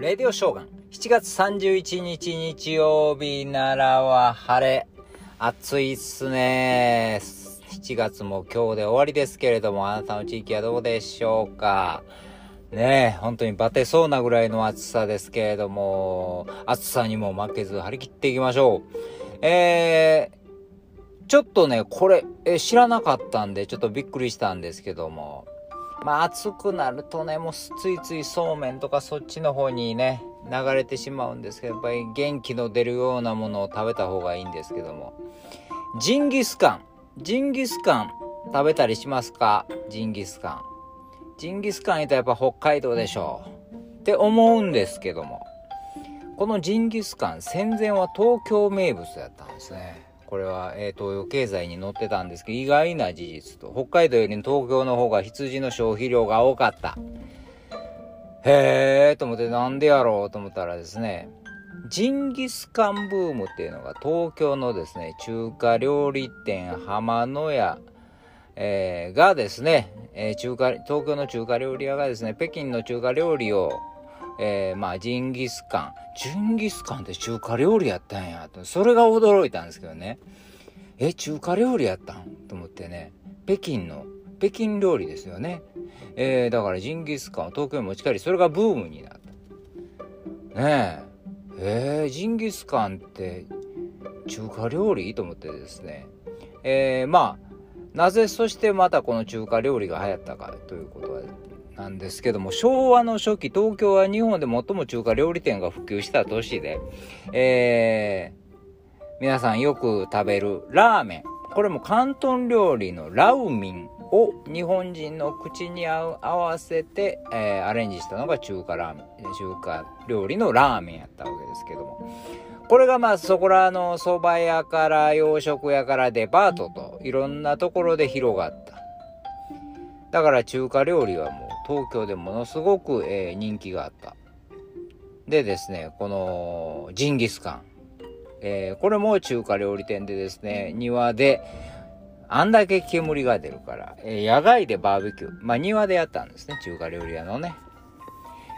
レディオショーガン。7月31日日曜日奈良は晴れ。暑いっすね。7月も今日で終わりですけれども、あなたの地域はどうでしょうか？ねえ、本当にバテそうなぐらいの暑さですけれども、暑さにも負けず張り切っていきましょう。えー、ちょっとね、これ、え知らなかったんで、ちょっとびっくりしたんですけども、まあ暑くなるとね、もうついついそうめんとかそっちの方にね、流れてしまうんですけど、やっぱり元気の出るようなものを食べた方がいいんですけども。ジンギスカン。ジンギスカン食べたりしますか？ジンギスカン。ジンギスカン言ったらやっぱ北海道でしょう。って思うんですけども。このジンギスカン戦前は東京名物やったんですね。これは、えー、東洋経済に載ってたんですけど、意外な事実と、北海道より東京の方が羊の消費量が多かった。へーと思って、なんでやろうと思ったらですね、ジンギスカンブームっていうのが東京のですね、中華料理店浜野屋、えー、がですね、えー、中華、東京の中華料理屋がですね、北京の中華料理をえー、まあ、ジンギスカン。ジンギスカンって中華料理やったんやと。それが驚いたんですけどね。え、中華料理やったん？と思ってね。北京の、北京料理ですよね。えー、だからジンギスカンを東京に持ち帰り、それがブームになった。ねえ。えー、ジンギスカンって中華料理？と思ってですね。えー、まあ、なぜそしてまたこの中華料理が流行ったかということはなんですけども、昭和の初期、東京は日本で最も中華料理店が普及した都市で、えー、皆さんよく食べるラーメン。これも広東料理のラウミンを日本人の口に合う合わせて、えー、アレンジしたのが中華ラーメン、中華料理のラーメンやったわけですけども。これがまあそこらの蕎麦屋から洋食屋からデパートといろんなところで広がった。だから中華料理はもう東京でものすごく、えー、人気があった。でですね、このジンギスカン。えー、これも中華料理店でですね、庭で、あんだけ煙が出るから、えー、野外でバーベキュー。まあ庭でやったんですね、中華料理屋のね。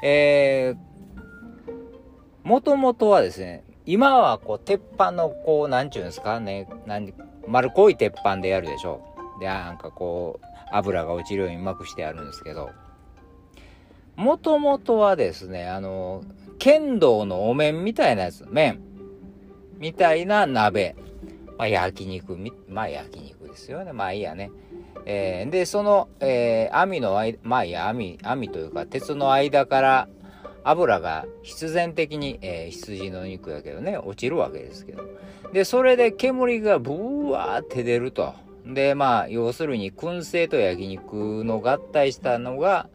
えー、もともとはですね、今はこう、鉄板のこう、なんちゅうんですかね、なん丸っこい鉄板でやるでしょう。で、なんかこう、油が落ちるようにうまくしてあるんですけど、もともとはですね、あの、剣道のお面みたいなやつ、麺、みたいな鍋。まあ、焼肉、まあ、焼肉ですよね。まあ、いいやね。えー、で、その、えー、網の間、まあ、いや、網、網というか、鉄の間から油が必然的に、えー、羊の肉やけどね、落ちるわけですけど。で、それで煙がブワーって出ると。で、まあ、要するに、燻製と焼肉の合体したのが、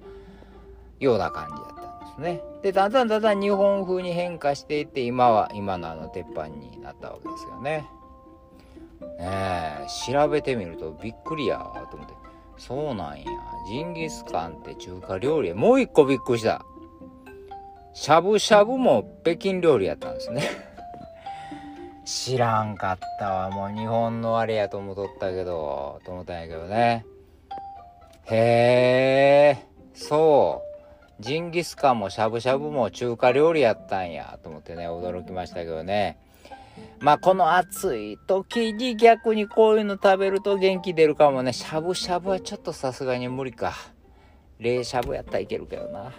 ような感じだったんですね。で、だんだんだんだん日本風に変化していって、今は今のあの鉄板になったわけですよね。ねえ、調べてみるとびっくりやと思って。そうなんや。ジンギスカンって中華料理もう一個びっくりした。しゃぶしゃぶも北京料理やったんですね。知らんかったわ。もう日本のあれやと思っとったけど、と思ったんやけどね。へえ、そう。ジンギスカンもしゃぶしゃぶも中華料理やったんやと思ってね、驚きましたけどね。まあこの暑い時に逆にこういうの食べると元気出るかもね。しゃぶしゃぶはちょっとさすがに無理か。冷しゃぶやったらいけるけどな。